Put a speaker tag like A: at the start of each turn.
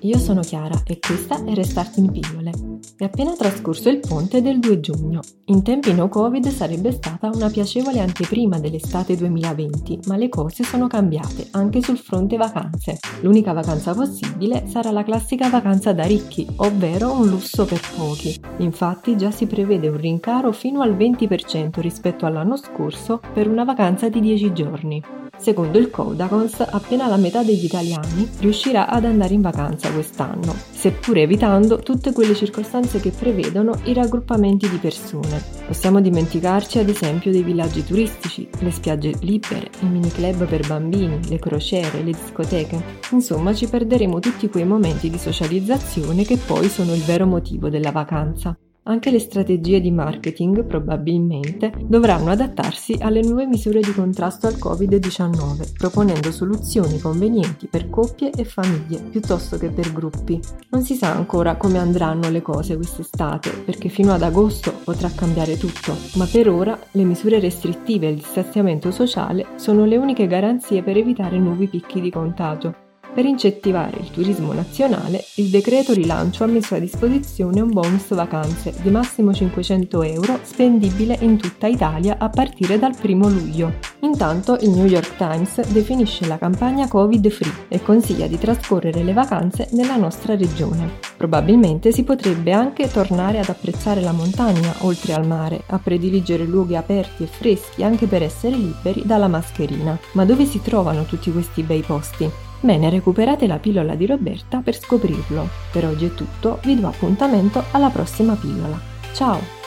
A: io sono Chiara e questa è Restart in pillole. È appena trascorso il ponte del 2 giugno. In tempi no Covid sarebbe stata una piacevole anteprima dell'estate 2020, ma le cose sono cambiate anche sul fronte vacanze. L'unica vacanza possibile sarà la classica vacanza da ricchi, ovvero un lusso per pochi. Infatti già si prevede un rincaro fino al 20% rispetto all'anno scorso per una vacanza di 10 giorni. Secondo il Codacons, appena la metà degli italiani riuscirà ad andare in vacanza quest'anno, seppur evitando tutte quelle circostanze che prevedono i raggruppamenti di persone. Possiamo dimenticarci ad esempio dei villaggi turistici, le spiagge libere, i mini club per bambini, le crociere, le discoteche. Insomma, ci perderemo tutti quei momenti di socializzazione che poi sono il vero motivo della vacanza. Anche le strategie di marketing, probabilmente, dovranno adattarsi alle nuove misure di contrasto al Covid-19, proponendo soluzioni convenienti per coppie e famiglie piuttosto che per gruppi. Non si sa ancora come andranno le cose quest'estate, perché fino ad agosto potrà cambiare tutto, ma per ora le misure restrittive e il distanziamento sociale sono le uniche garanzie per evitare nuovi picchi di contagio. Per incentivare il turismo nazionale, il decreto rilancio ha messo a disposizione un bonus vacanze di massimo 500 euro spendibile in tutta Italia a partire dal 1 luglio. Intanto il New York Times definisce la campagna Covid-free e consiglia di trascorrere le vacanze nella nostra regione. Probabilmente si potrebbe anche tornare ad apprezzare la montagna oltre al mare, a prediligere luoghi aperti e freschi anche per essere liberi dalla mascherina. Ma dove si trovano tutti questi bei posti? Bene, recuperate la pillola di Roberta per scoprirlo. Per oggi è tutto, vi do appuntamento alla prossima pillola. Ciao!